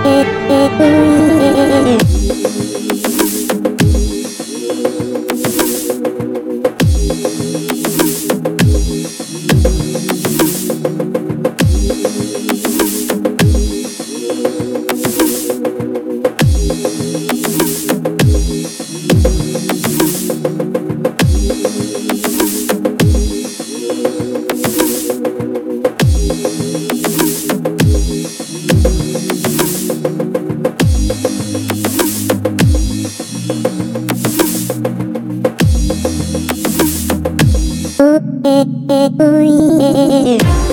Oh, oh. Ooh, yeah.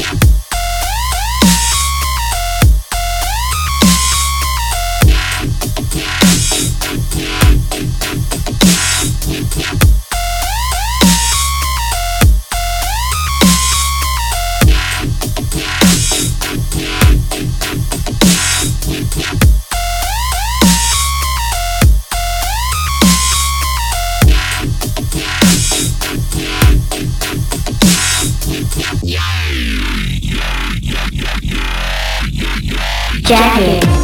Yeah. Jacket.